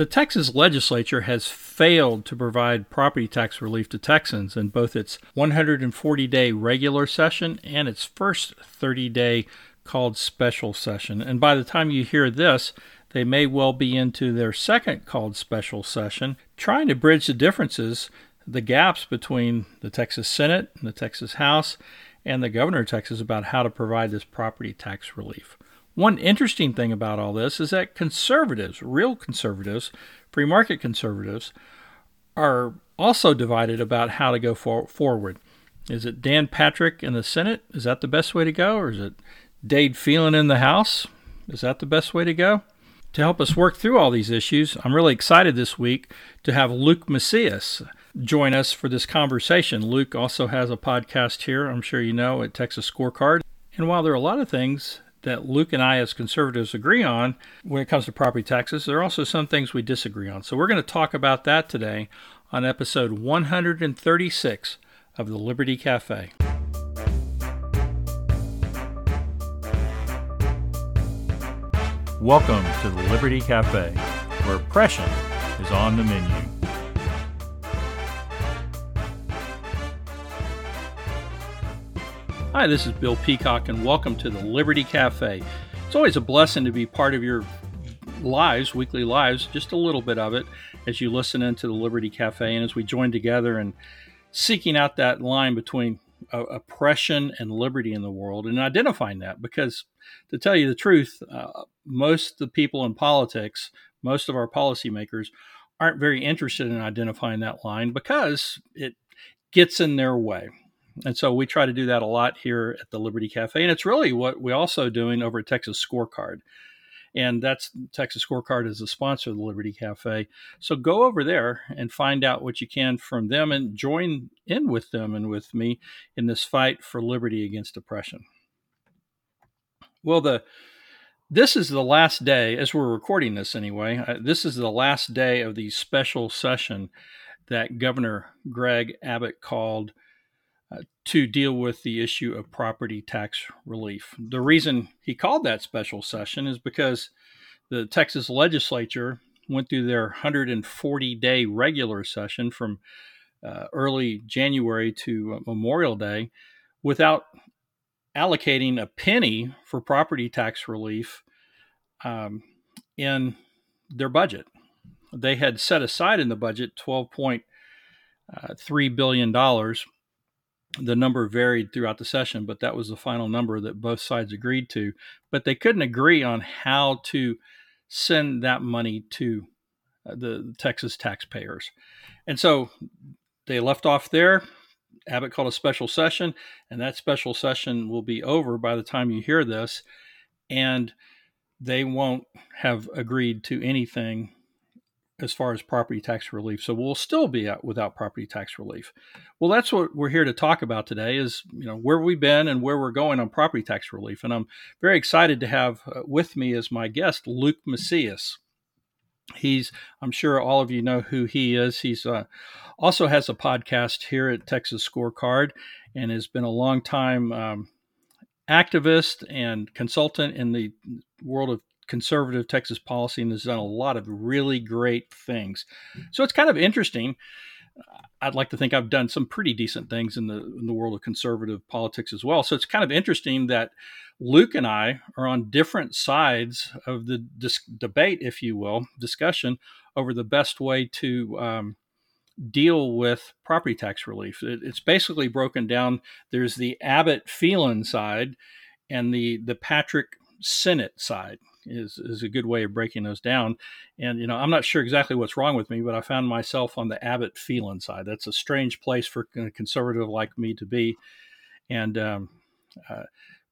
The Texas legislature has failed to provide property tax relief to Texans in both its 140 day regular session and its first 30 day called special session. And by the time you hear this, they may well be into their second called special session, trying to bridge the differences, the gaps between the Texas Senate and the Texas House and the governor of Texas about how to provide this property tax relief. One interesting thing about all this is that conservatives, real conservatives, free market conservatives, are also divided about how to go for- forward. Is it Dan Patrick in the Senate? Is that the best way to go? Or is it Dade Phelan in the House? Is that the best way to go? To help us work through all these issues, I'm really excited this week to have Luke Macias join us for this conversation. Luke also has a podcast here, I'm sure you know, at Texas Scorecard. And while there are a lot of things that Luke and I, as conservatives, agree on when it comes to property taxes. There are also some things we disagree on. So we're going to talk about that today on episode 136 of the Liberty Cafe. Welcome to the Liberty Cafe, where oppression is on the menu. Hi, this is Bill Peacock, and welcome to the Liberty Cafe. It's always a blessing to be part of your lives, weekly lives, just a little bit of it, as you listen into the Liberty Cafe and as we join together and seeking out that line between uh, oppression and liberty in the world and identifying that. Because to tell you the truth, uh, most of the people in politics, most of our policymakers, aren't very interested in identifying that line because it gets in their way. And so we try to do that a lot here at the Liberty Cafe. And it's really what we're also doing over at Texas Scorecard. And that's Texas Scorecard is a sponsor of the Liberty Cafe. So go over there and find out what you can from them and join in with them and with me in this fight for liberty against oppression. Well, the this is the last day, as we're recording this anyway, uh, this is the last day of the special session that Governor Greg Abbott called to deal with the issue of property tax relief. The reason he called that special session is because the Texas legislature went through their 140 day regular session from uh, early January to uh, Memorial Day without allocating a penny for property tax relief um, in their budget. They had set aside in the budget $12.3 uh, billion the number varied throughout the session, but that was the final number that both sides agreed to. But they couldn't agree on how to send that money to uh, the Texas taxpayers. And so they left off there. Abbott called a special session, and that special session will be over by the time you hear this. And they won't have agreed to anything as far as property tax relief. So we'll still be out without property tax relief. Well, that's what we're here to talk about today is, you know, where we've been and where we're going on property tax relief. And I'm very excited to have uh, with me as my guest Luke Macias. He's, I'm sure all of you know who he is. He's uh, also has a podcast here at Texas Scorecard and has been a long time um, activist and consultant in the world of conservative Texas policy and has done a lot of really great things. So it's kind of interesting. I'd like to think I've done some pretty decent things in the in the world of conservative politics as well. So it's kind of interesting that Luke and I are on different sides of the dis- debate, if you will, discussion over the best way to um, deal with property tax relief. It, it's basically broken down. There's the Abbott Phelan side and the the Patrick Senate side is is a good way of breaking those down. And you know, I'm not sure exactly what's wrong with me, but I found myself on the Abbott Phelan side. That's a strange place for a conservative like me to be. And um, uh,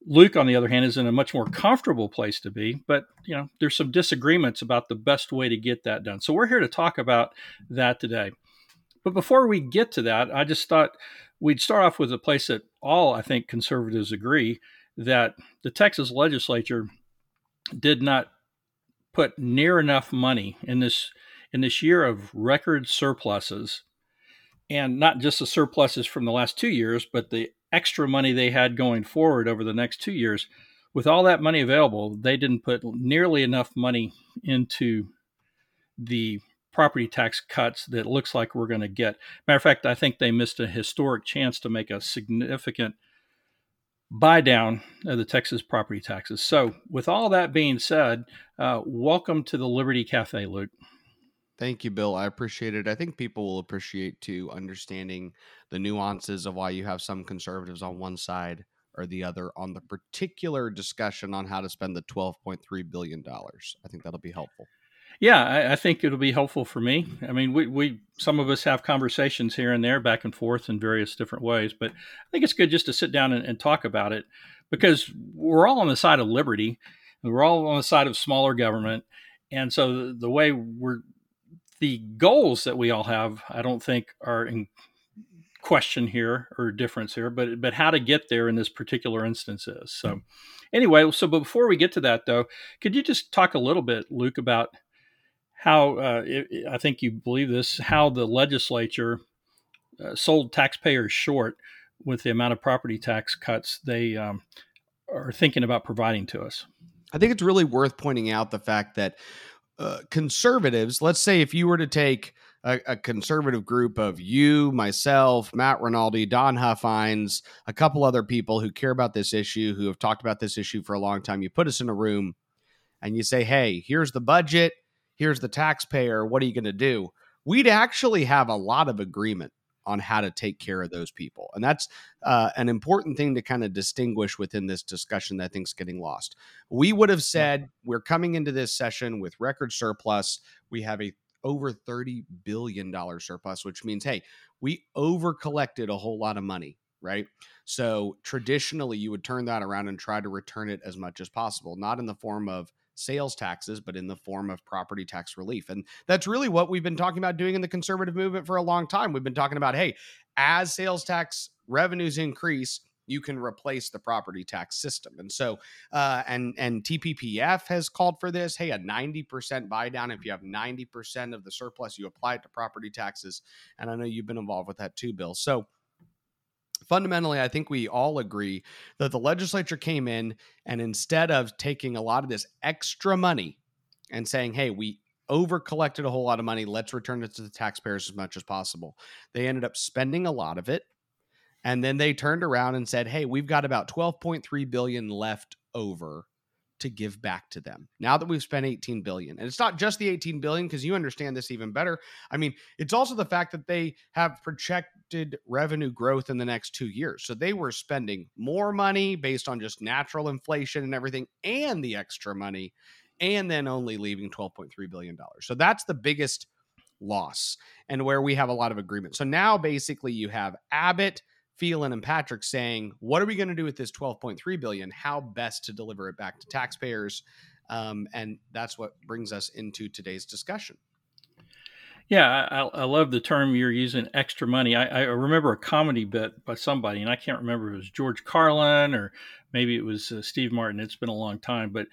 Luke, on the other hand, is in a much more comfortable place to be. But you know, there's some disagreements about the best way to get that done. So we're here to talk about that today. But before we get to that, I just thought we'd start off with a place that all I think conservatives agree that the Texas legislature did not put near enough money in this in this year of record surpluses and not just the surpluses from the last 2 years but the extra money they had going forward over the next 2 years with all that money available they didn't put nearly enough money into the property tax cuts that looks like we're going to get. Matter of fact, I think they missed a historic chance to make a significant buy down of the Texas property taxes. So, with all that being said, uh, welcome to the Liberty Cafe, Luke. Thank you, Bill. I appreciate it. I think people will appreciate too understanding the nuances of why you have some conservatives on one side or the other on the particular discussion on how to spend the $12.3 billion. I think that'll be helpful. Yeah, I, I, think it'll be helpful for me. I mean, we, we some of us have conversations here and there, back and forth in various different ways, but I think it's good just to sit down and, and talk about it because we're all on the side of liberty, and we're all on the side of smaller government, and so the, the way we're the goals that we all have, I don't think are in question here or difference here, but but how to get there in this particular instance is. So hmm. anyway, so before we get to that though, could you just talk a little bit, Luke, about how uh, it, I think you believe this, how the legislature uh, sold taxpayers short with the amount of property tax cuts they um, are thinking about providing to us. I think it's really worth pointing out the fact that uh, conservatives, let's say if you were to take a, a, conservative group of you, myself, Matt Rinaldi, Don Huffines, a couple other people who care about this issue, who have talked about this issue for a long time, you put us in a room and you say, hey, here's the budget here's the taxpayer. What are you going to do? We'd actually have a lot of agreement on how to take care of those people. And that's uh, an important thing to kind of distinguish within this discussion that I think is getting lost. We would have said we're coming into this session with record surplus. We have a over $30 billion surplus, which means, hey, we over collected a whole lot of money, right? So traditionally, you would turn that around and try to return it as much as possible, not in the form of sales taxes, but in the form of property tax relief. And that's really what we've been talking about doing in the conservative movement for a long time. We've been talking about, hey, as sales tax revenues increase, you can replace the property tax system. And so, uh, and and TPPF has called for this. Hey, a ninety percent buy down. If you have ninety percent of the surplus, you apply it to property taxes. And I know you've been involved with that too, Bill. So fundamentally, I think we all agree that the legislature came in and instead of taking a lot of this extra money and saying, hey, we over collected a whole lot of money, let's return it to the taxpayers as much as possible, they ended up spending a lot of it. And then they turned around and said, hey, we've got about 12.3 billion left over to give back to them. Now that we've spent 18 billion and it's not just the 18 billion because you understand this even better. I mean it's also the fact that they have projected revenue growth in the next two years. So they were spending more money based on just natural inflation and everything and the extra money and then only leaving 12.3 billion dollars. So that's the biggest loss and where we have a lot of agreement. So now basically you have abbott Phelan and Patrick saying, "What are we going to do with this 12.3 billion? How best to deliver it back to taxpayers?" Um, and that's what brings us into today's discussion. Yeah, I, I, love the term you're using, extra money. I, I, remember a comedy bit by somebody, and I can't remember if it was George Carlin or maybe it was uh, Steve Martin. It's been a long time, but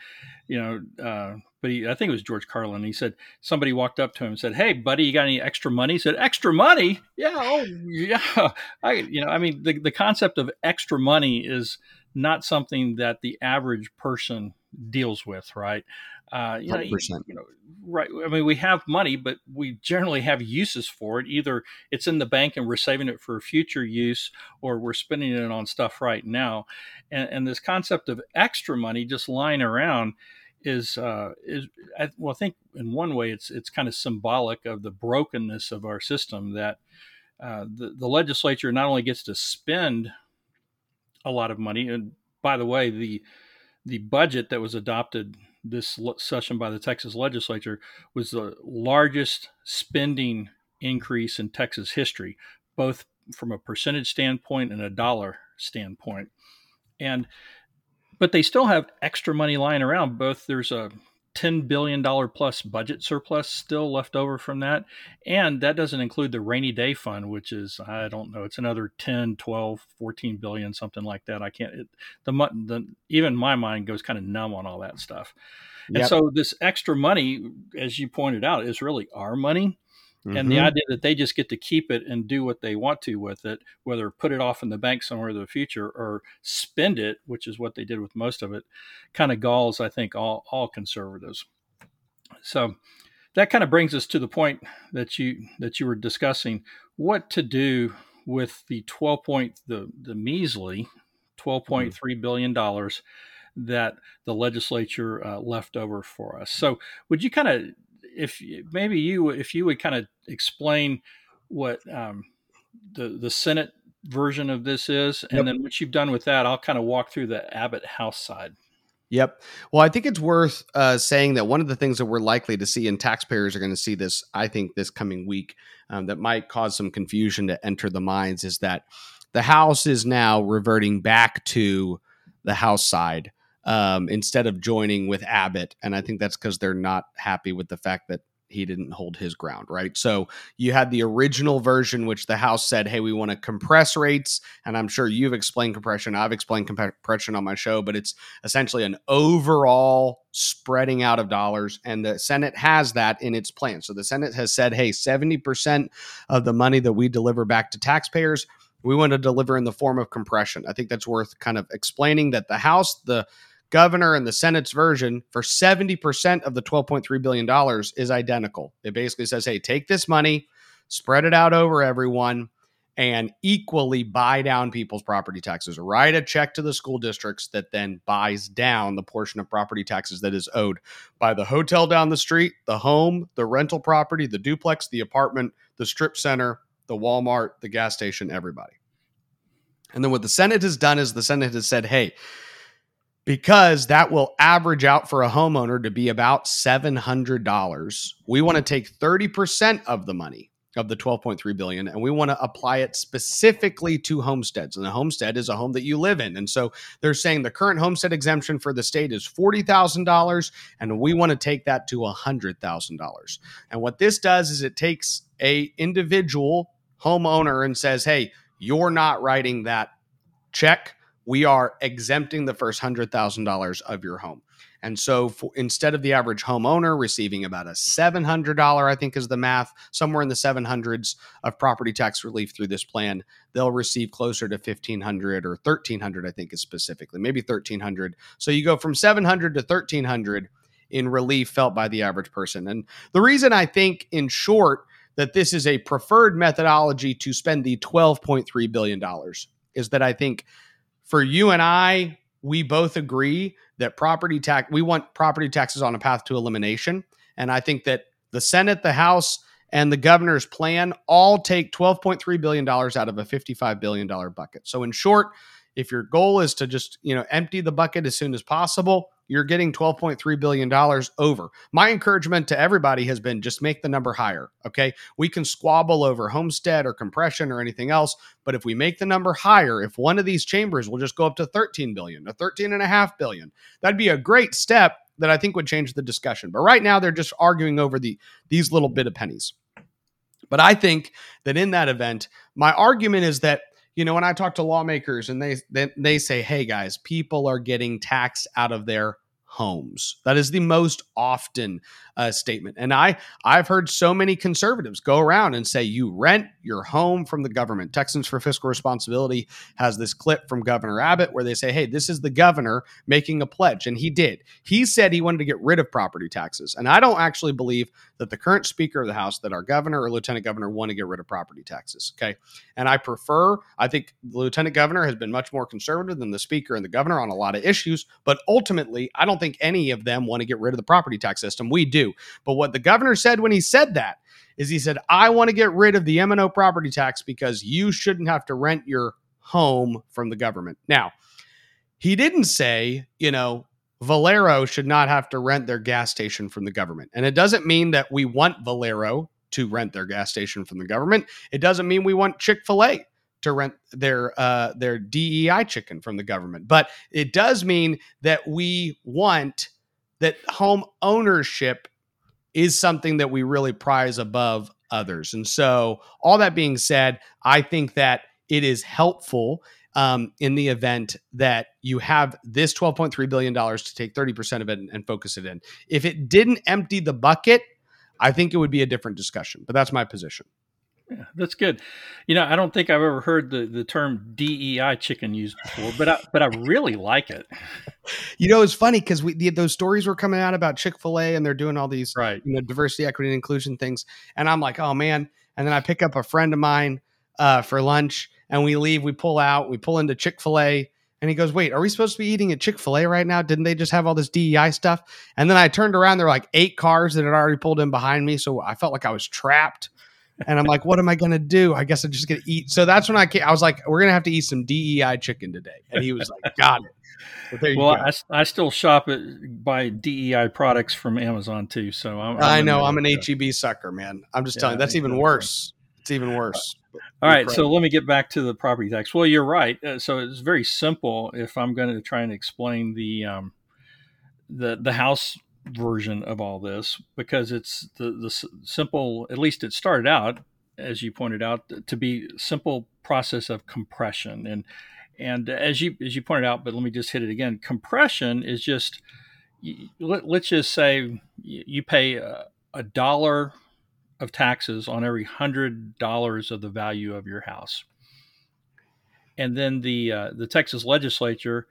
you know, uh, but he, I think it was George Carlin. He said somebody walked up to him and said, "Hey, buddy, you got any extra money?" He said, "Extra money? Yeah, oh yeah." I, you know, I mean, the the concept of extra money is not something that the average person deals with, right? Uh, you, know, you, you know, right. I mean, we have money, but we generally have uses for it. Either it's in the bank and we're saving it for future use, or we're spending it on stuff right now. And, and this concept of extra money just lying around is uh, is well, I think in one way it's it's kind of symbolic of the brokenness of our system that uh, the the legislature not only gets to spend a lot of money, and by the way, the the budget that was adopted this session by the Texas legislature was the largest spending increase in Texas history, both from a percentage standpoint and a dollar standpoint. And but they still have extra money lying around. Both there's a $10 billion plus budget surplus still left over from that. And that doesn't include the rainy day fund, which is, I don't know, it's another 10, 12, 14 billion, something like that. I can't, it, the, the, even my mind goes kind of numb on all that stuff. Yep. And so this extra money, as you pointed out, is really our money. Mm-hmm. And the mm-hmm. idea that they just get to keep it and do what they want to with it, whether put it off in the bank somewhere in the future or spend it, which is what they did with most of it, kind of galls, I think, all, all conservatives. So that kind of brings us to the point that you that you were discussing what to do with the 12 point the the measly 12.3 mm-hmm. billion dollars that the legislature uh, left over for us. So, would you kind of, if maybe you, if you would kind of explain what um, the the Senate version of this is, and yep. then what you've done with that, I'll kind of walk through the Abbott House side. Yep. Well, I think it's worth uh, saying that one of the things that we're likely to see, and taxpayers are going to see this, I think, this coming week, um, that might cause some confusion to enter the minds, is that the House is now reverting back to the House side um, instead of joining with Abbott. And I think that's because they're not happy with the fact that he didn't hold his ground, right? So you had the original version, which the House said, hey, we want to compress rates. And I'm sure you've explained compression. I've explained compression on my show, but it's essentially an overall spreading out of dollars. And the Senate has that in its plan. So the Senate has said, hey, 70% of the money that we deliver back to taxpayers, we want to deliver in the form of compression. I think that's worth kind of explaining that the House, the governor and the Senate's version for 70% of the $12.3 billion is identical. It basically says, hey, take this money, spread it out over everyone, and equally buy down people's property taxes. Write a check to the school districts that then buys down the portion of property taxes that is owed by the hotel down the street, the home, the rental property, the duplex, the apartment, the strip center, the Walmart, the gas station, everybody. And then what the Senate has done is the Senate has said, hey, because that will average out for a homeowner to be about $700. We want to take 30% of the money of the 12.3 billion and we want to apply it specifically to homesteads and the homestead is a home that you live in. And so they're saying the current homestead exemption for the state is $40,000 and we want to take that to $100,000 and what this does is it takes a individual homeowner and says hey you're not writing that check we are exempting the first $100,000 of your home. And so for, instead of the average homeowner receiving about a $700, I think is the math, somewhere in the 700s of property tax relief through this plan, they'll receive closer to 1500 or 1300 I think is specifically, maybe 1300. So you go from 700 to 1300 in relief felt by the average person. And the reason I think in short that this is a preferred methodology to spend the 12.3 billion dollars is that I think for you and I, we both agree that property tax, we want property taxes on a path to elimination. And I think that the Senate, the House, and the governor's plan all take $12.3 billion out of a $55 billion bucket. So, in short, if your goal is to just you know empty the bucket as soon as possible you're getting 12.3 billion dollars over. My encouragement to everybody has been just make the number higher okay? We can squabble over homestead or compression or anything else but if we make the number higher if one of these chambers will just go up to 13 billion or 13 and a half billion that'd be a great step that i think would change the discussion. But right now they're just arguing over the these little bit of pennies. But i think that in that event my argument is that you know, when I talk to lawmakers and they, they they say, "Hey guys, people are getting taxed out of their homes. That is the most often uh, statement. And I I've heard so many conservatives go around and say you rent your home from the government. Texans for Fiscal Responsibility has this clip from Governor Abbott where they say, "Hey, this is the governor making a pledge," and he did. He said he wanted to get rid of property taxes, and I don't actually believe that the current Speaker of the House, that our governor or lieutenant governor, want to get rid of property taxes. Okay, and I prefer. I think the lieutenant governor has been much more conservative than the Speaker and the governor on a lot of issues, but ultimately, I don't think any of them want to get rid of the property tax system. We do. But what the governor said when he said that is he said, I want to get rid of the M&O property tax because you shouldn't have to rent your home from the government. Now, he didn't say, you know, Valero should not have to rent their gas station from the government. And it doesn't mean that we want Valero to rent their gas station from the government. It doesn't mean we want Chick-fil-A to rent their uh, their DEI chicken from the government. But it does mean that we want that home ownership is something that we really prize above others. And so, all that being said, I think that it is helpful um, in the event that you have this $12.3 billion to take 30% of it and, and focus it in. If it didn't empty the bucket, I think it would be a different discussion, but that's my position. Yeah, that's good. You know, I don't think I've ever heard the, the term DEI chicken used before, but I, but I really like it. You know, it's funny because we the, those stories were coming out about Chick Fil A, and they're doing all these right, you know, diversity, equity, and inclusion things, and I'm like, oh man. And then I pick up a friend of mine uh, for lunch, and we leave. We pull out. We pull into Chick Fil A, and he goes, "Wait, are we supposed to be eating at Chick Fil A right now? Didn't they just have all this DEI stuff?" And then I turned around. There were like eight cars that had already pulled in behind me, so I felt like I was trapped and I'm like, what am I gonna do? I guess I'm just gonna eat. So that's when I came, I was like, we're gonna have to eat some DEI chicken today, and he was like, got it. well, I, I, still shop at buy DEI products from Amazon too. So I'm, I'm i know I'm an HEB sucker, man. I'm just yeah, telling you, that's even worse. It's even worse. All right, so let me get back to the property tax. Well, you're right. Uh, so it's very simple. If I'm going to try and explain the um, the the house version of all this because it's the the simple. At least it started out, as you pointed out, to be simple process of compression and and as you as you pointed out. But let me just hit it again. Compression is just let, us just say you pay a, a dollar of taxes on every hundred dollars of the value of your house, and then the uh, the Texas legislature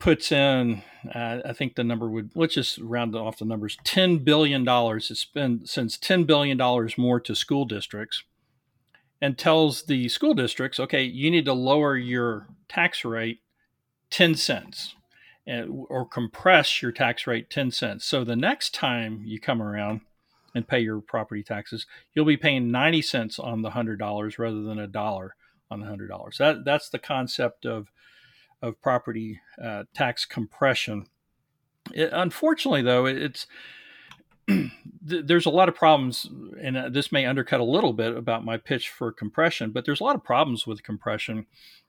puts in, uh, I think the number would, let's just round off the numbers, $10 billion. It's been since $10 billion more to school districts and tells the school districts, okay, you need to lower your tax rate 10 cents and, or compress your tax rate 10 cents. So the next time you come around and pay your property taxes, you'll be paying 90 cents on the $100 rather than a dollar on the $100. That, that's the concept of of property uh, tax compression. It, unfortunately, though, it's there's a lot of problems, and uh, this may undercut a little bit about my pitch for compression, but there's a lot of problems with compression.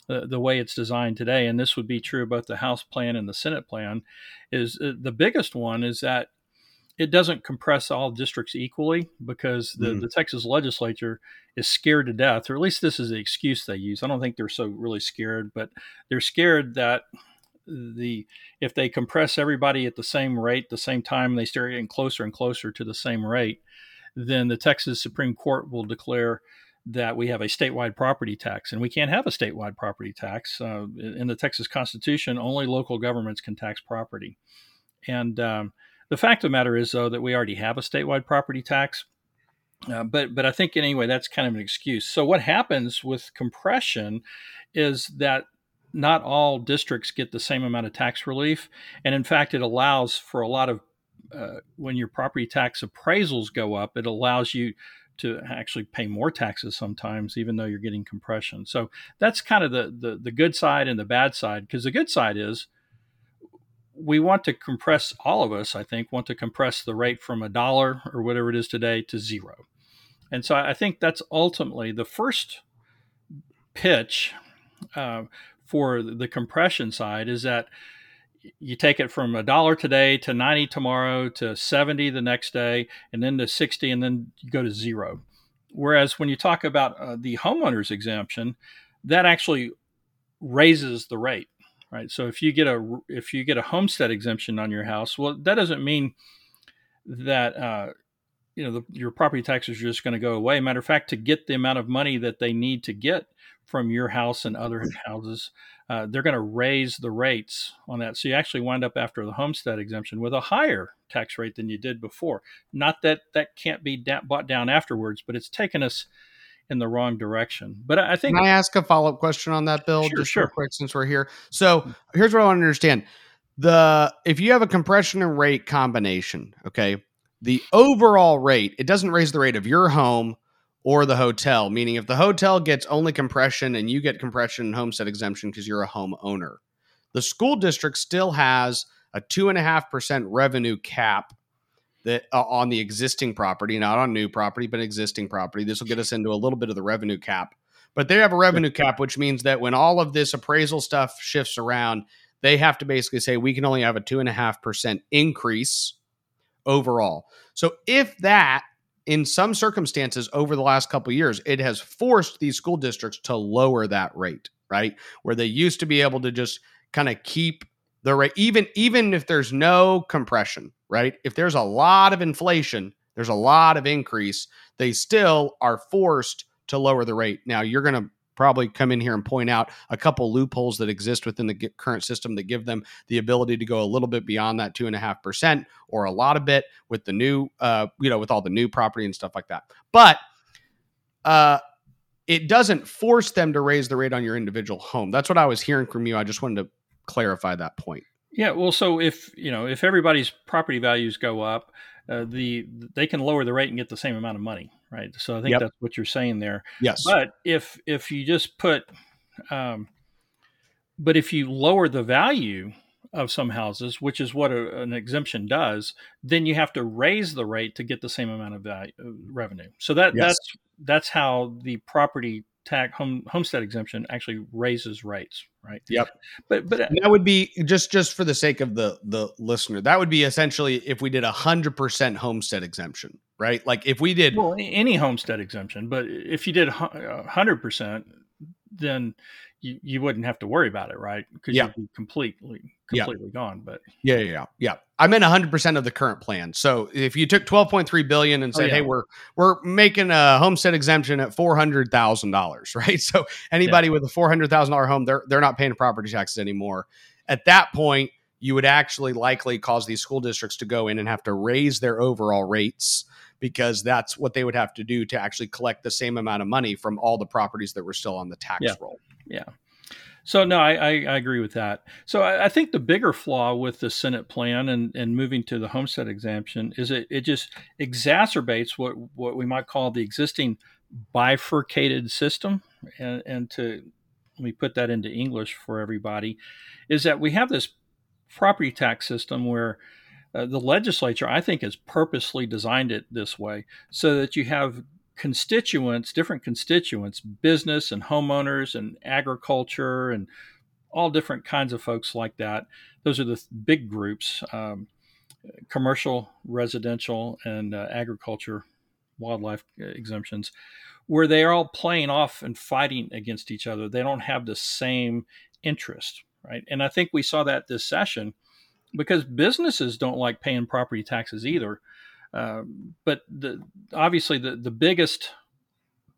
Uh, the way it's designed today, and this would be true about the House plan and the Senate plan, is uh, the biggest one is that it doesn't compress all districts equally because the, mm. the Texas legislature is scared to death, or at least this is the excuse they use. I don't think they're so really scared, but they're scared that the if they compress everybody at the same rate, the same time, they start getting closer and closer to the same rate, then the Texas Supreme Court will declare that we have a statewide property tax, and we can't have a statewide property tax. Uh, in the Texas Constitution, only local governments can tax property, and um, the fact of the matter is, though, that we already have a statewide property tax. Uh, but but I think anyway that's kind of an excuse. So what happens with compression is that not all districts get the same amount of tax relief, and in fact, it allows for a lot of uh, when your property tax appraisals go up, it allows you to actually pay more taxes sometimes, even though you're getting compression. So that's kind of the the, the good side and the bad side. Because the good side is we want to compress all of us i think want to compress the rate from a dollar or whatever it is today to zero. And so i think that's ultimately the first pitch uh, for the compression side is that you take it from a dollar today to 90 tomorrow to 70 the next day and then to 60 and then you go to zero. Whereas when you talk about uh, the homeowners exemption that actually raises the rate right? So if you get a if you get a homestead exemption on your house, well, that doesn't mean that uh, you know the, your property taxes are just going to go away. Matter of fact, to get the amount of money that they need to get from your house and other houses, uh, they're going to raise the rates on that. So you actually wind up after the homestead exemption with a higher tax rate than you did before. Not that that can't be da- bought down afterwards, but it's taken us in the wrong direction. But I think Can I ask a follow up question on that, Bill? Sure, just sure. real quick since we're here. So here's what I want to understand. The if you have a compression and rate combination, okay, the overall rate, it doesn't raise the rate of your home or the hotel. Meaning if the hotel gets only compression and you get compression and homestead exemption because you're a home owner, the school district still has a two and a half percent revenue cap that uh, on the existing property, not on new property, but existing property. This will get us into a little bit of the revenue cap. But they have a revenue cap, which means that when all of this appraisal stuff shifts around, they have to basically say we can only have a two and a half percent increase overall. So if that in some circumstances over the last couple years, it has forced these school districts to lower that rate, right? Where they used to be able to just kind of keep the rate, even even if there's no compression, right? If there's a lot of inflation, there's a lot of increase, they still are forced to lower the rate. Now, you're going to probably come in here and point out a couple loopholes that exist within the current system that give them the ability to go a little bit beyond that two and a half percent or a lot of bit with the new, uh, you know, with all the new property and stuff like that. But uh, it doesn't force them to raise the rate on your individual home. That's what I was hearing from you. I just wanted to clarify that point. Yeah, well, so if you know if everybody's property values go up, uh, the they can lower the rate and get the same amount of money, right? So I think yep. that's what you're saying there. Yes. But if if you just put, um, but if you lower the value of some houses, which is what a, an exemption does, then you have to raise the rate to get the same amount of value uh, revenue. So that yes. that's that's how the property tax home homestead exemption actually raises rates, right? Yep. But but uh, that would be just just for the sake of the the listener. That would be essentially if we did a hundred percent homestead exemption, right? Like if we did well any homestead exemption, but if you did a uh, hundred percent, then you, you wouldn't have to worry about it, right? Because yeah. you'd be completely completely yeah. gone. But yeah, yeah, yeah, yeah. I meant 100 percent of the current plan. So if you took 12.3 billion and oh, said, oh, yeah. "Hey, we're we're making a homestead exemption at four hundred thousand dollars," right? So anybody with a four hundred thousand dollar home, they're they're not paying property taxes anymore. At that point, you would actually likely cause these school districts to go in and have to raise their overall rates because that's what they would have to do to actually collect the same amount of money from all the properties that were still on the tax yeah. roll. Yeah. So no, I, I, I, agree with that. So I, I, think the bigger flaw with the Senate plan and, and moving to the homestead exemption is it, it just exacerbates what, what we might call the existing bifurcated system. And, and to let me put that into English for everybody, is that we have this property tax system where uh, the legislature, I think, has purposely designed it this way so that you have constituents, different constituents, business and homeowners and agriculture and all different kinds of folks like that. Those are the big groups um, commercial, residential, and uh, agriculture, wildlife uh, exemptions, where they are all playing off and fighting against each other. They don't have the same interest, right? And I think we saw that this session because businesses don't like paying property taxes either. Um, but the, obviously, the, the biggest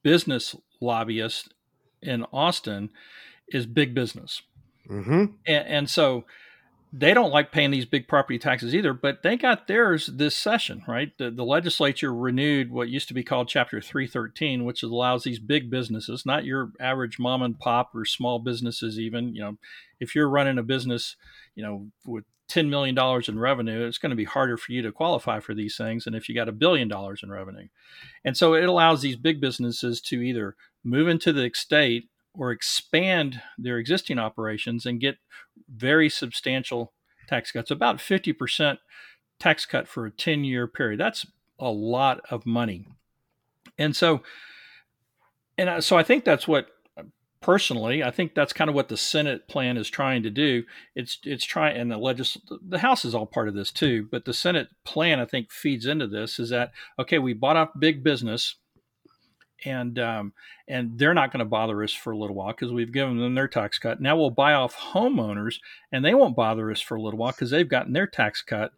business lobbyist in Austin is big business. Mm-hmm. And, and, so they don't like paying these big property taxes either, but they got theirs this session, right? The, the legislature renewed what used to be called Chapter 313, which allows these big businesses, not your average mom and pop or small businesses, even, you know, if you're running a business, you know, with $10 million in revenue, it's going to be harder for you to qualify for these things than if you got a billion dollars in revenue. And so it allows these big businesses to either move into the state or expand their existing operations and get very substantial tax cuts, about 50% tax cut for a 10 year period. That's a lot of money. And so, and so I think that's what personally, I think that's kind of what the Senate plan is trying to do. It's it's trying, and the legis the House is all part of this too. But the Senate plan, I think, feeds into this. Is that okay? We bought off big business, and um, and they're not going to bother us for a little while because we've given them their tax cut. Now we'll buy off homeowners, and they won't bother us for a little while because they've gotten their tax cut.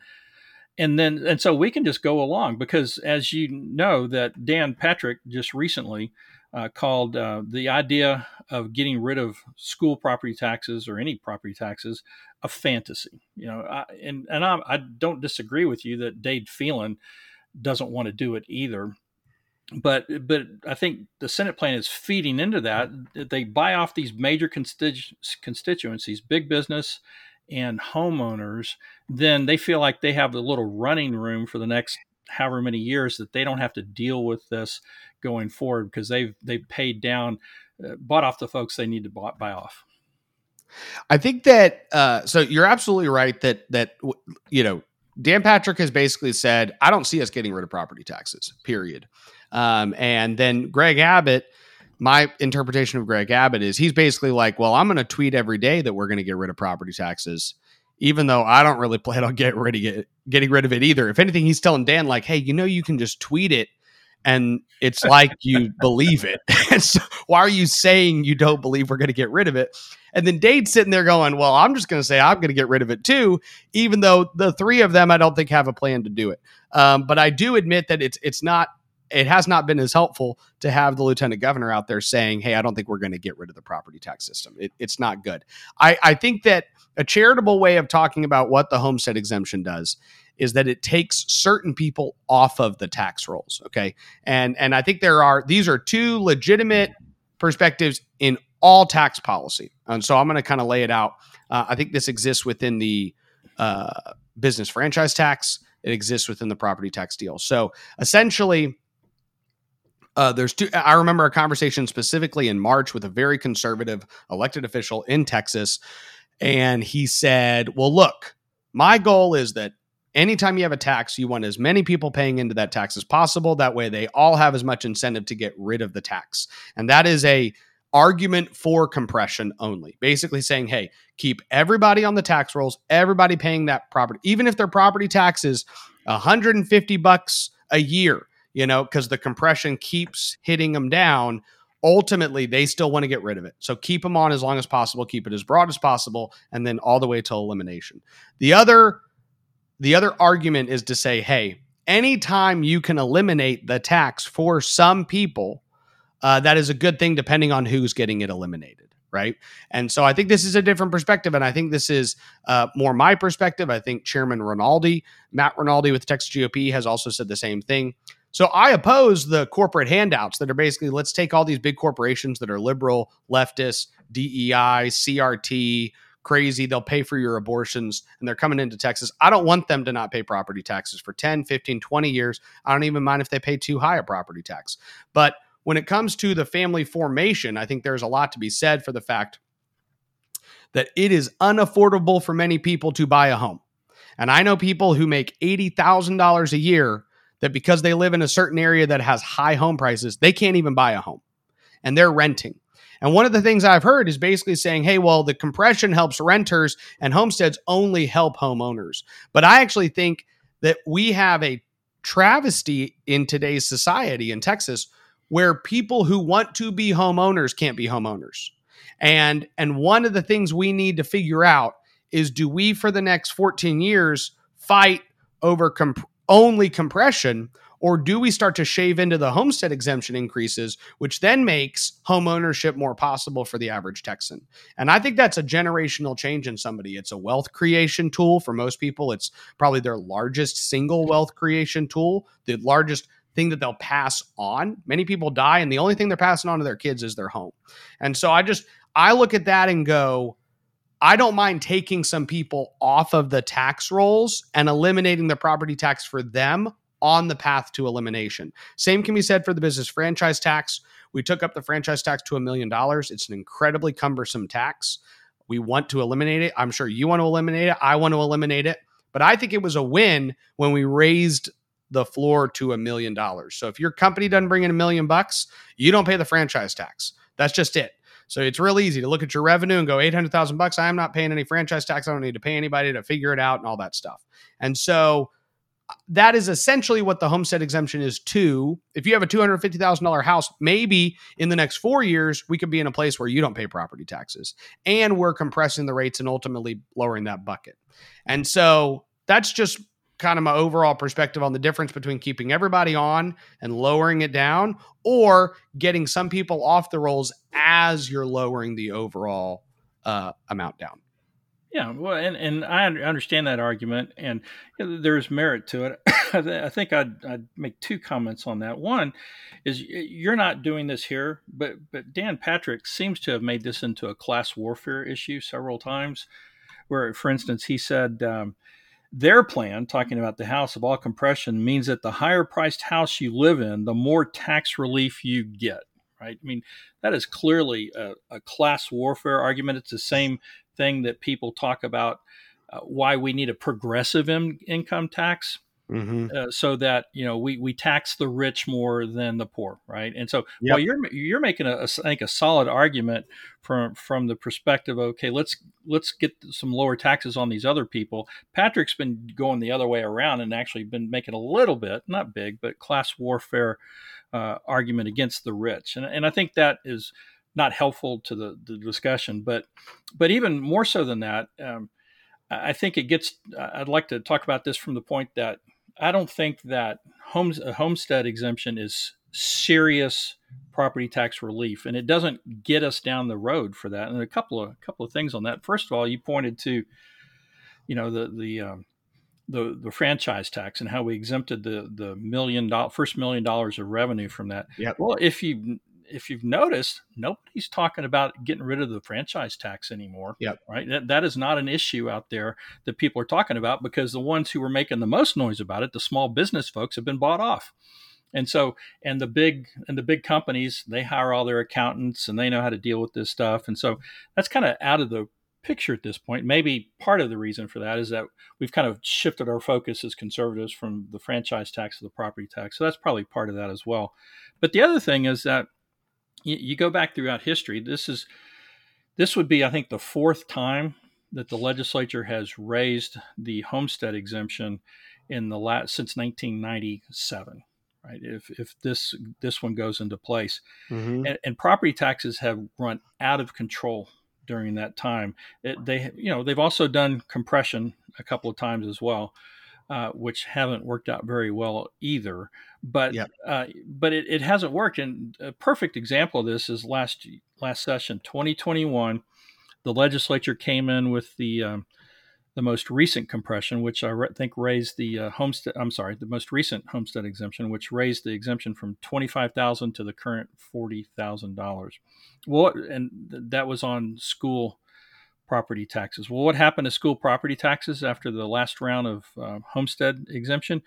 And then, and so we can just go along because, as you know, that Dan Patrick just recently uh, called uh, the idea of getting rid of school property taxes or any property taxes a fantasy. You know, I, and and I, I don't disagree with you that Dade Phelan doesn't want to do it either. But but I think the Senate plan is feeding into that. They buy off these major constitu- constituencies, big business and homeowners, then they feel like they have a little running room for the next however many years that they don't have to deal with this going forward because they've they've paid down, uh, bought off the folks they need to buy, buy off. I think that uh, so you're absolutely right that that you know Dan Patrick has basically said I don't see us getting rid of property taxes. Period. Um, and then Greg Abbott, my interpretation of Greg Abbott is he's basically like, well, I'm going to tweet every day that we're going to get rid of property taxes even though I don't really plan on get rid of getting rid of it either. If anything, he's telling Dan like, "Hey, you know, you can just tweet it and it's like you believe it. And so why are you saying you don't believe we're going to get rid of it? And then Dade's sitting there going, Well, I'm just going to say I'm going to get rid of it too, even though the three of them I don't think have a plan to do it. Um, but I do admit that it's it's not it has not been as helpful to have the lieutenant governor out there saying, Hey, I don't think we're going to get rid of the property tax system. It, it's not good. I, I think that a charitable way of talking about what the homestead exemption does is that it takes certain people off of the tax rolls. Okay. And and I think there are these are two legitimate perspectives in all tax policy. And so I'm going to kind of lay it out. Uh, I think this exists within the uh, business franchise tax. It exists within the property tax deal. So essentially, uh, there's two. I remember a conversation specifically in March with a very conservative elected official in Texas, and he said, "Well, look, my goal is that anytime you have a tax, you want as many people paying into that tax as possible. That way, they all have as much incentive to get rid of the tax. And that is a argument for compression only. Basically saying, hey, keep everybody on the tax rolls, everybody paying that property, even if their property tax is 150 bucks a year, you know, because the compression keeps hitting them down. Ultimately, they still want to get rid of it. So keep them on as long as possible, keep it as broad as possible, and then all the way till elimination. The other the other argument is to say, hey, anytime you can eliminate the tax for some people, uh, that is a good thing depending on who's getting it eliminated. Right. And so I think this is a different perspective. And I think this is uh, more my perspective. I think Chairman Rinaldi, Matt Rinaldi with Texas GOP, has also said the same thing. So I oppose the corporate handouts that are basically let's take all these big corporations that are liberal, leftist, DEI, CRT, crazy. They'll pay for your abortions and they're coming into Texas. I don't want them to not pay property taxes for 10, 15, 20 years. I don't even mind if they pay too high a property tax. But when it comes to the family formation, I think there's a lot to be said for the fact that it is unaffordable for many people to buy a home. And I know people who make $80,000 a year that because they live in a certain area that has high home prices, they can't even buy a home and they're renting. And one of the things I've heard is basically saying, hey, well, the compression helps renters and homesteads only help homeowners. But I actually think that we have a travesty in today's society in Texas where people who want to be homeowners can't be homeowners. And and one of the things we need to figure out is do we for the next 14 years fight over comp- only compression or do we start to shave into the homestead exemption increases, which then makes home ownership more possible for the average Texan? And I think that's a generational change in somebody. It's a wealth creation tool for most people. It's probably their largest single wealth creation tool, the largest thing that they'll pass on. Many people die, and the only thing they're passing on to their kids is their home. And so I just, I look at that and go, I don't mind taking some people off of the tax rolls and eliminating the property tax for them on the path to elimination. Same can be said for the business franchise tax. We took up the franchise tax to a million dollars. It's an incredibly cumbersome tax. We want to eliminate it. I'm sure you want to eliminate it. I want to eliminate it. But I think it was a win when we raised the floor to a million dollars. So if your company doesn't bring in a million bucks, you don't pay the franchise tax. That's just it. So it's real easy to look at your revenue and go 800,000 bucks. I am not paying any franchise tax. I don't need to pay anybody to figure it out and all that stuff. And so uh, that is essentially what the homestead exemption is to. If you have a $250,000 house, maybe in the next four years, we could be in a place where you don't pay property taxes and we're compressing the rates and ultimately lowering that bucket. And so that's just kind of my overall perspective on the difference between keeping everybody on and lowering it down or getting some people off the rolls as you're lowering the overall uh, amount down. Yeah, well, and, and I understand that argument, and there's merit to it. I think I'd, I'd make two comments on that. One is you're not doing this here, but but Dan Patrick seems to have made this into a class warfare issue several times. Where, for instance, he said um, their plan, talking about the house of all compression, means that the higher priced house you live in, the more tax relief you get right? I mean, that is clearly a, a, class warfare argument. It's the same thing that people talk about uh, why we need a progressive in, income tax. Mm-hmm. Uh, so that you know we we tax the rich more than the poor, right? And so yep. while you're you're making a, a, I think a solid argument from from the perspective of okay, let's let's get some lower taxes on these other people. Patrick's been going the other way around and actually been making a little bit, not big, but class warfare uh, argument against the rich, and and I think that is not helpful to the, the discussion. But but even more so than that. Um, I think it gets. I'd like to talk about this from the point that I don't think that homes a homestead exemption is serious property tax relief, and it doesn't get us down the road for that. And a couple of a couple of things on that. First of all, you pointed to, you know, the the um, the the franchise tax and how we exempted the the million dollar first million dollars of revenue from that. Yeah. Well, if you if you've noticed, nobody's talking about getting rid of the franchise tax anymore. Yep. Right. That, that is not an issue out there that people are talking about because the ones who were making the most noise about it, the small business folks, have been bought off. And so, and the big and the big companies, they hire all their accountants and they know how to deal with this stuff. And so, that's kind of out of the picture at this point. Maybe part of the reason for that is that we've kind of shifted our focus as conservatives from the franchise tax to the property tax. So that's probably part of that as well. But the other thing is that you, you go back throughout history. This is this would be, I think, the fourth time that the legislature has raised the homestead exemption in the last since 1997 right if if this this one goes into place mm-hmm. and, and, property taxes have run out of control during that time it, they you know they've also done compression a couple of times as well uh, which haven't worked out very well either. But yep. uh, but it, it hasn't worked. And a perfect example of this is last last session, 2021. The legislature came in with the um, the most recent compression, which I re- think raised the uh, homestead. I'm sorry, the most recent homestead exemption, which raised the exemption from twenty five thousand to the current forty thousand dollars. Well, and th- that was on school property taxes. Well, what happened to school property taxes after the last round of uh, homestead exemption?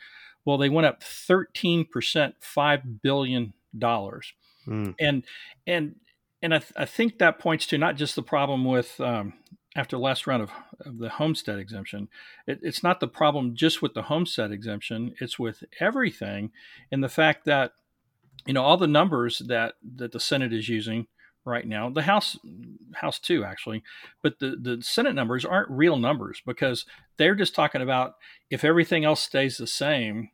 Well, they went up 13%, $5 billion. Mm. And, and, and I, th- I, think that points to not just the problem with um, after the last round of, of the homestead exemption. It, it's not the problem just with the homestead exemption; it's with everything, and the fact that you know all the numbers that that the Senate is using right now. The House, House too, actually, but the the Senate numbers aren't real numbers because they're just talking about if everything else stays the same,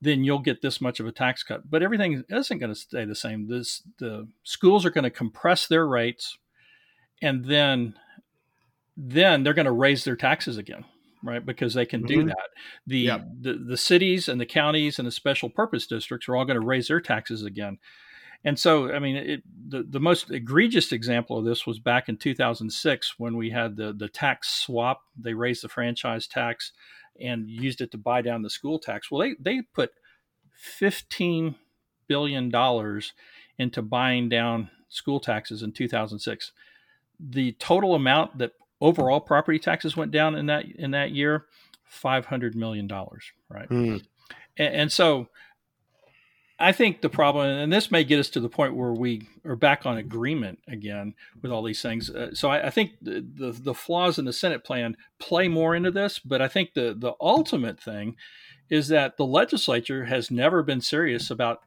then you'll get this much of a tax cut. But everything isn't going to stay the same. This the schools are going to compress their rates, and then then they're going to raise their taxes again right because they can do mm-hmm. that the, yep. the the cities and the counties and the special purpose districts are all going to raise their taxes again and so, I mean, it, the, the most egregious example of this was back in 2006 when we had the, the tax swap. They raised the franchise tax and used it to buy down the school tax. Well, they, they put $15 billion into buying down school taxes in 2006. The total amount that overall property taxes went down in that in that year, five hundred million dollars, right? Mm. And, and, so I think the problem, and this may get us to the point where we are back on agreement again with all these things. Uh, so I, I think the, the, the flaws in the Senate plan play more into this, but I think the the ultimate thing is that the legislature has never been serious about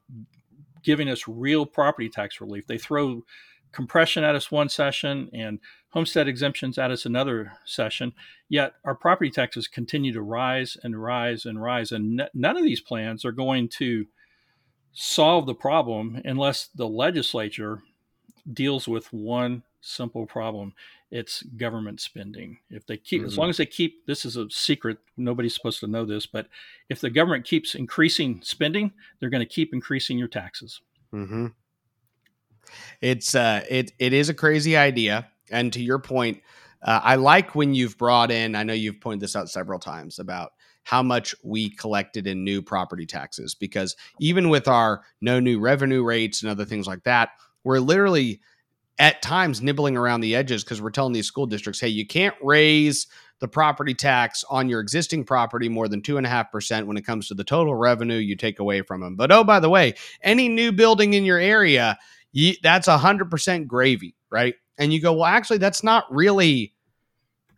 giving us real property tax relief. They throw compression at us one session and homestead exemptions at us another session. Yet our property taxes continue to rise and rise and rise, and n- none of these plans are going to solve the problem unless the legislature deals with one simple problem it's government spending if they keep mm-hmm. as long as they keep this is a secret nobody's supposed to know this but if the government keeps increasing spending they're going to keep increasing your taxes mm-hmm. it's uh it it is a crazy idea and to your point uh, i like when you've brought in i know you've pointed this out several times about how much we collected in new property taxes because even with our no new revenue rates and other things like that, we're literally at times nibbling around the edges because we're telling these school districts, hey, you can't raise the property tax on your existing property more than 2.5% when it comes to the total revenue you take away from them. But oh, by the way, any new building in your area, you, that's 100% gravy, right? And you go, well, actually, that's not really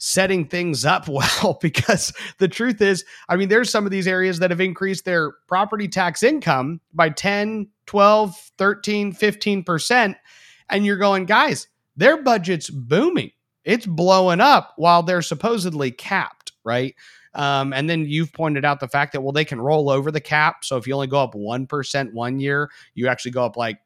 setting things up well because the truth is, I mean, there's some of these areas that have increased their property tax income by 10, 12, 13, 15%. And you're going, guys, their budget's booming. It's blowing up while they're supposedly capped, right? Um, and then you've pointed out the fact that, well, they can roll over the cap. So if you only go up 1% one year, you actually go up like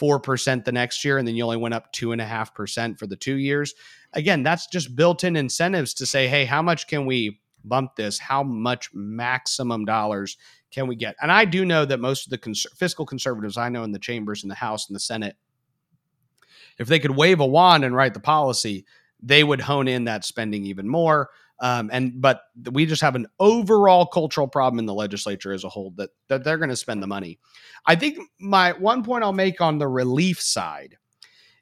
4% the next year, and then you only went up 2.5% for the two years. Again, that's just built in incentives to say, hey, how much can we bump this? How much maximum dollars can we get? And I do know that most of the cons- fiscal conservatives I know in the chambers, in the House, and the Senate, if they could wave a wand and write the policy, they would hone in that spending even more. Um, and but we just have an overall cultural problem in the legislature as a whole that that they're going to spend the money. I think my one point I'll make on the relief side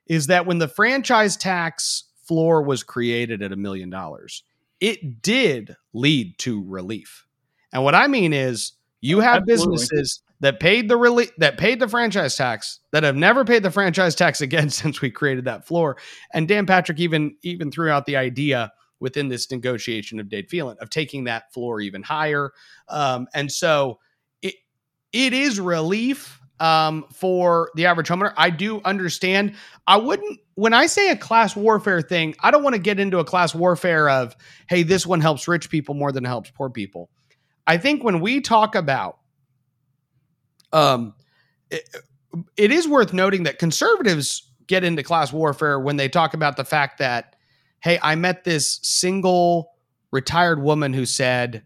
is that when the franchise tax floor was created at a million dollars, it did lead to relief. And what I mean is you have Absolutely. businesses that paid the relief that paid the franchise tax that have never paid the franchise tax again since we created that floor. And Dan Patrick even even threw out the idea within this negotiation of Dade Phelan of taking that floor even higher. Um, and so it it is relief um, for the average homeowner. I do understand. I wouldn't when I say a class warfare thing. I don't want to get into a class warfare of hey, this one helps rich people more than it helps poor people. I think when we talk about um, it, it is worth noting that conservatives get into class warfare when they talk about the fact that hey, I met this single retired woman who said,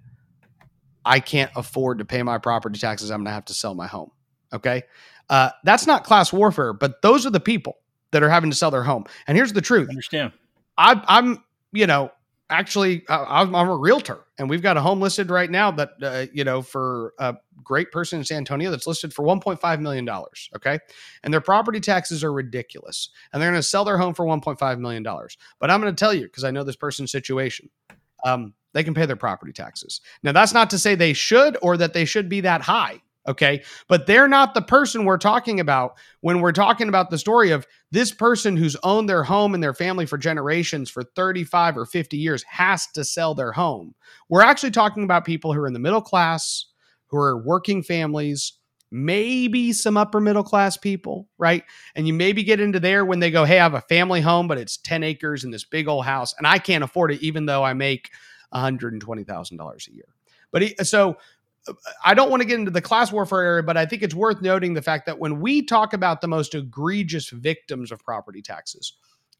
I can't afford to pay my property taxes. I'm going to have to sell my home. Okay. Uh, that's not class warfare, but those are the people that are having to sell their home. And here's the truth. I understand. I, I'm, you know, actually I'm, I'm, a realtor and we've got a home listed right now that uh, you know for a great person in san antonio that's listed for 1.5 million dollars okay? And their property taxes are ridiculous and they're going to sell their home for 1.5 million dollars. But i'm going to tell you because i know this person's situation um, they can pay their property taxes. Now that's not to say they should or that they should be that high Okay. But they're not the person we're talking about when we're talking about the story of this person who's owned their home and their family for generations for 35 or 50 years has to sell their home. We're actually talking about people who are in the middle class, who are working families, maybe some upper middle class people, right? And you maybe get into there when they go, Hey, I have a family home, but it's 10 acres in this big old house, and I can't afford it, even though I make $120,000 a year. But he, so I don't want to get into the class warfare area, but I think it's worth noting the fact that when we talk about the most egregious victims of property taxes,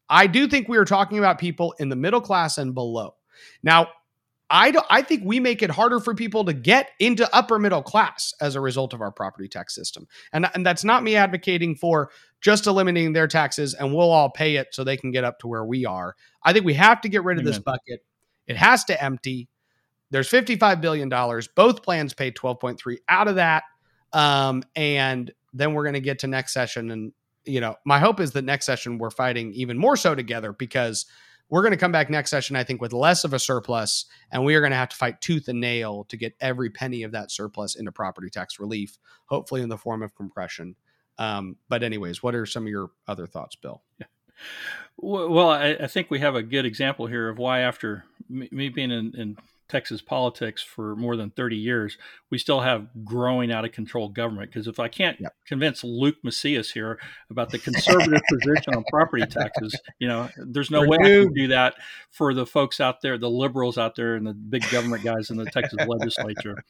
I do think we are talking about people in the middle class and below. Now, I do, I think we make it harder for people to get into upper middle class as a result of our property tax system. And, and that's not me advocating for just eliminating their taxes and we'll all pay it so they can get up to where we are. I think we have to get rid of Amen. this bucket. It has to empty. There's 55 billion dollars. Both plans pay 12.3 out of that. Um, and then we're going to get to next session and you know, my hope is that next session we're fighting even more so together because we're going to come back next session, I think, with less of a surplus, and we are going to have to fight tooth and nail to get every penny of that surplus into property tax relief, hopefully in the form of compression. Um, but, anyways, what are some of your other thoughts, Bill? Well, I, I, think we have a good example here of why, after me being in, in Texas politics for more than 30 years, we still have growing out of control government. Because if I can't yep. convince Luke Macias here about the conservative position on property taxes, you know, there's no way I can do that for the folks out there, the liberals out there, and the big government guys in the Texas legislature.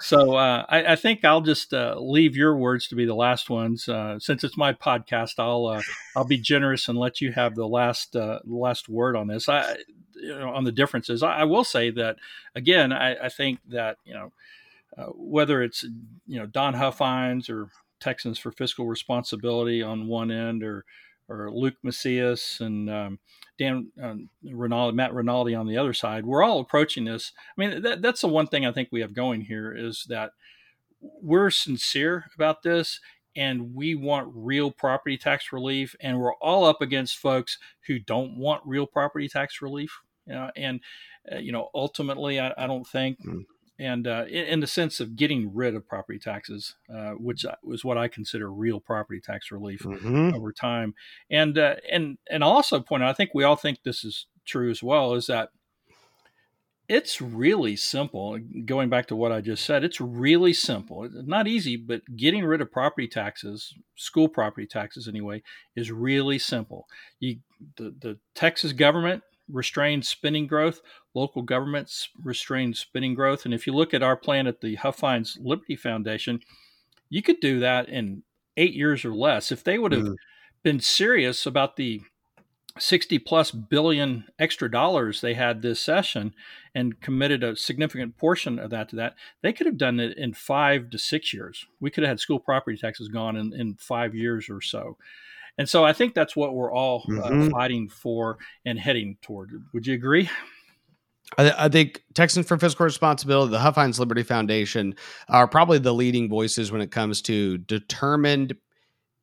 So uh, I, I, think I'll just uh, leave your words to be the last ones. Uh, since it's my podcast, I'll uh, I'll be generous and let you have the last uh, last word on this. I you know, on the differences. I, I, will say that again. I, I think that you know uh, whether it's you know Don Huffines or Texans for Fiscal Responsibility on one end, or or Luke Macias and um, Dan um, Rinaldi, Matt Rinaldi on the other side, we're all approaching this. I mean, that, that's the one thing I think we have going here is that we're sincere about this and we want real property tax relief and we're all up against folks who don't want real property tax relief know, and uh, you know ultimately I, I don't think mm. and uh, in, in, the sense of getting rid of property taxes uh, which was what I consider real property tax relief mm-hmm. over time and uh, and and I'll also point out I think we all think this is true as well is that It's really simple. Going back to what I just said, it's really simple. It's not easy, but getting rid of property taxes, school property taxes anyway, is really simple. You, the, the Texas government restrains spending growth, local governments restrain spending growth. And if you look at our plan at the Huffines Liberty Foundation, you could do that in eight years or less. If they would have mm. been serious about the 60 plus billion extra dollars they had this session and committed a significant portion of that to that, they could have done it in five to six years. We could have had school property taxes gone in, in five years or so. And so I think that's what we're all uh, mm-hmm. uh, fighting for and heading toward. Would you agree? I, I, think Texans for Fiscal Responsibility, the Huffines Liberty Foundation are probably the leading voices when it comes to determined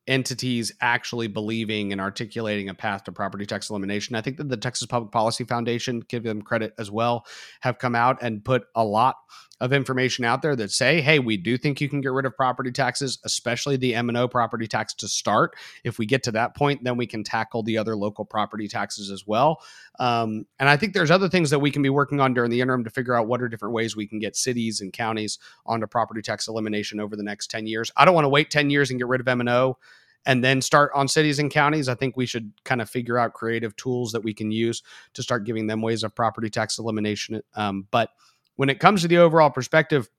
entities actually believing and articulating a path to property tax elimination. I think that the Texas Public Policy Foundation, give them credit as well, have come out and put a lot of information out there that say, "Hey, we do think you can get rid of property taxes, especially the M&O property tax to start. If we get to that point, then we can tackle the other local property taxes as well." Um, and I think there's other things that we can be working on during the interim to figure out what are different ways we can get cities and counties onto property tax elimination over the next 10 years. I don't want to wait 10 years and get rid of M&O and then start on cities and counties. I think we should kind of figure out creative tools that we can use to start giving them ways of property tax elimination. Um, but when it comes to the overall perspective,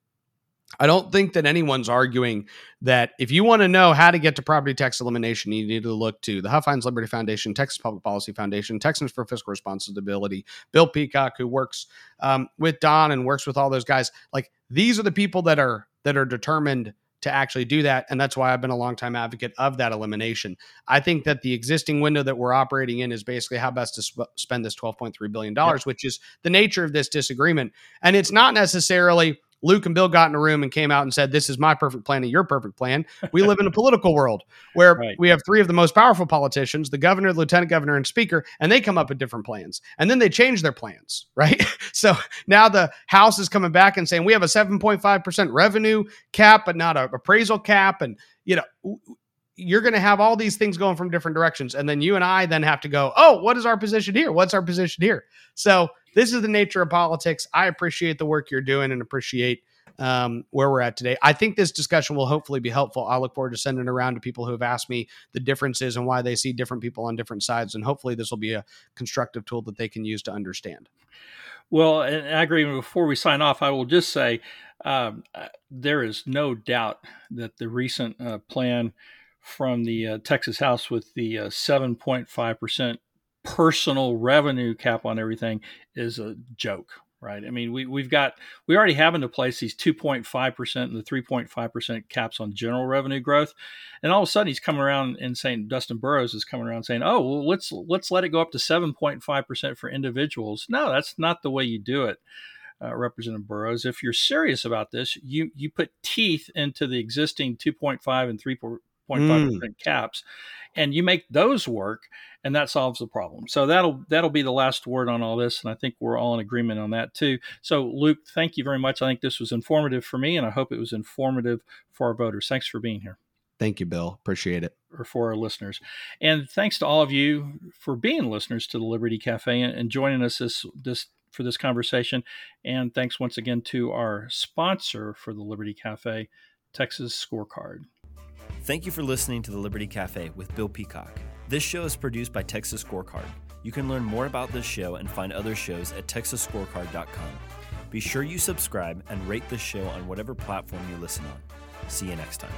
I don't think that anyone's arguing that if you want to know how to get to property tax elimination, you need to look to the Huffines Liberty Foundation, Texas Public Policy Foundation, Texans for Fiscal Responsibility, Bill Peacock, who works um, with Don and works with all those guys. Like these are the people that are that are determined to actually do that. And that's why I've been a longtime advocate of that elimination. I think that the existing window that we're operating in is basically how best to sp- spend this $12.3 billion, yeah. which is the nature of this disagreement. And it's not necessarily Luke and Bill got in a room and came out and said, This is my perfect plan and your perfect plan. We live in a political world where right. we have three of the most powerful politicians the governor, the lieutenant governor, and speaker, and they come up with different plans. And then they change their plans, right? so now the House is coming back and saying, We have a 7.5% revenue cap, but not a appraisal cap. And, you know, you're going to have all these things going from different directions. And then you and I then have to go, Oh, what is our position here? What's our position here? So, this is the nature of politics. I appreciate the work you're doing and appreciate um, where we're at today. I think this discussion will hopefully be helpful. I look forward to sending it around to people who have asked me the differences and why they see different people on different sides. And hopefully, this will be a constructive tool that they can use to understand. Well, and I agree. Before we sign off, I will just say um, uh, there is no doubt that the recent uh, plan from the uh, Texas House with the uh, 7.5% personal revenue cap on everything is a joke right? I mean we, we've got we already have into place these 2.5% and the 3.5% caps on general revenue growth. And all of a sudden he's coming around and saying dustin burrows is coming around saying oh well let's let's let it go up to 7.5% for individuals. No that's not the way you do it uh, Representative Burrows, if you're serious about this, you you put teeth into the existing 2.5 and 3. 0.5 percent mm. caps, and you make those work, and that solves the problem. So that'll that'll be the last word on all this, and I think we're all in agreement on that too. So Luke, thank you very much. I think this was informative for me, and I hope it was informative for our voters. Thanks for being here. Thank you, Bill. Appreciate it. Or for our listeners, and thanks to all of you for being listeners to the Liberty Cafe and, and joining us this this for this conversation. And thanks once again to our sponsor for the Liberty Cafe, Texas Scorecard. Thank you for listening to the Liberty Cafe with Bill Peacock. This show is produced by Texas Scorecard. You can learn more about this show and find other shows at texasscorecard.com. Be sure you subscribe and rate this show on whatever platform you listen on. See you next time.